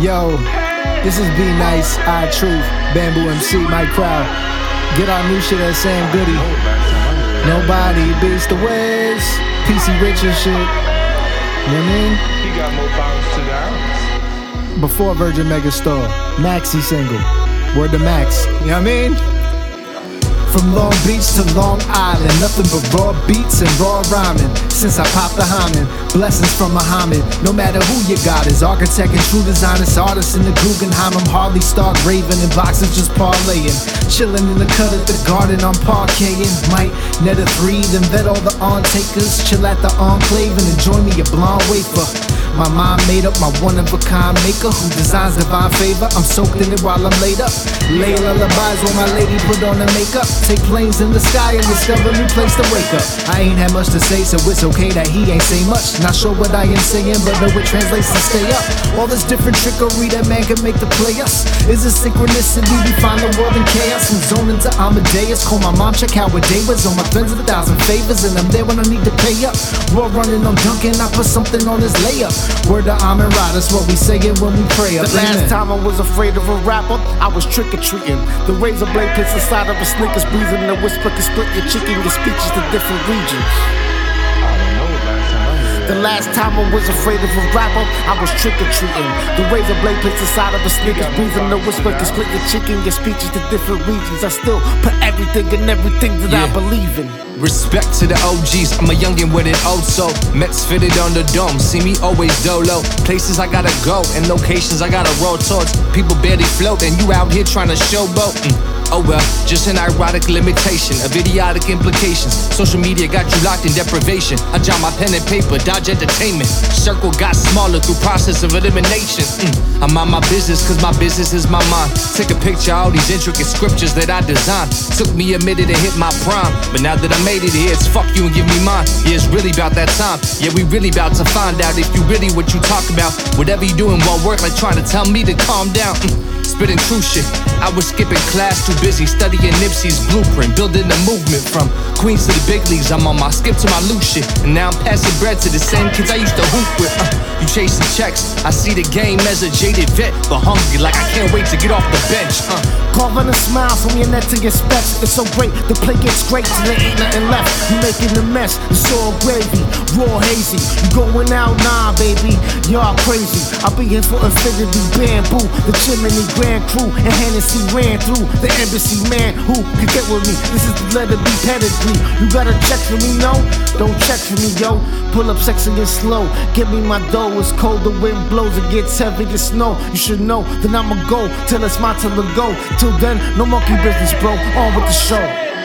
Yo, this is B. Nice, I Truth, Bamboo MC, my crowd. Get our new shit at Sam Goody. Nobody beats the Wiz. PC Richard shit. You know what I mean? He got more bounce to the. Before Virgin Megastore. Maxi single. Word to Max. You know what I mean? From Long Beach to Long Island, nothing but raw beats and raw rhyming. Since I popped the hymen, blessings from Muhammad. No matter who you got, is architect and true designers, artists in the Guggenheim. I'm hardly Stark raving and boxes just parlaying. Chilling in the cut at the garden, I'm parkaying. Might net a three, then vet all the on takers. Chill at the enclave and enjoy me a blonde wafer. My mind made up, my one of a kind maker who designs divine favor. I'm soaked in it while I'm laid up. Lay lullabies while my lady put on the makeup. Take planes in the sky and discover new place to wake up. I ain't had much to say, so it's okay that he ain't say much. Not sure what I am saying, but know it translates to stay up. All this different trickery that man can make to play us. Is it synchronicity? We find the world in chaos. From zoning to Amadeus. Call my mom, check how her day was. On my friends with a thousand favors, and I'm there when I need to pay up. Raw running, I'm dunking, I put something on his layup. Word to Amin that's what we saying when we pray up. The last time I was afraid of a rapper, I was trick or treating. The razor blade pits inside of a Snickers, breathing the whisper can split your chicken, your speeches to different regions. The last time I was afraid of a rapper, I was trick or treating. The razor blade pits inside of a Snickers, breathing the whisper can split your chicken, your speeches to different regions. I still put everything in everything that I believe in. Respect to the OGs, I'm a youngin' with an old soul. Mets fitted on the dome, see me always dolo. Places I gotta go and locations I gotta roll towards. People barely float and you out here trying to showboat. Mm. Oh well, just an ironic limitation of idiotic implications. Social media got you locked in deprivation. I drop my pen and paper, dodge entertainment. Circle got smaller through process of elimination. Mm. I'm on my business cause my business is my mind. Take a picture all these intricate scriptures that I designed. Took me a minute to hit my prime, but now that I made it here, it's fuck you and give me mine. Yeah, it's really about that time. Yeah, we really about to find out if you really what you talk about. Whatever you doing won't work like trying to tell me to calm down. Mm. Spitting true shit. I was skipping class, too busy studying Nipsey's blueprint, building a movement from Queens to the big leagues. I'm on my skip to my loose shit, and now I'm passing bread to the same kids I used to hoop with. Uh, you chasing checks, I see the game as a jaded vet, but hungry like I can't wait to get off the bench. Uh. Carving a smile from your neck to your specs. It's so great, the play gets great till there ain't nothing left. You making a mess, it's all gravy, raw hazy. You going out, nah, baby, y'all crazy. I'll be here for infinity bamboo, the chimney crew, and Hennessy ran through the embassy man who could get with me. This is the letter B pedigree. You gotta check for me, no? Don't check for me, yo. Pull up sexy and slow. Give me my dough, it's cold, the wind blows, it gets heavy as snow. You should know, then I'ma go till it's my turn to go. Till then, no monkey business, bro. On with the show.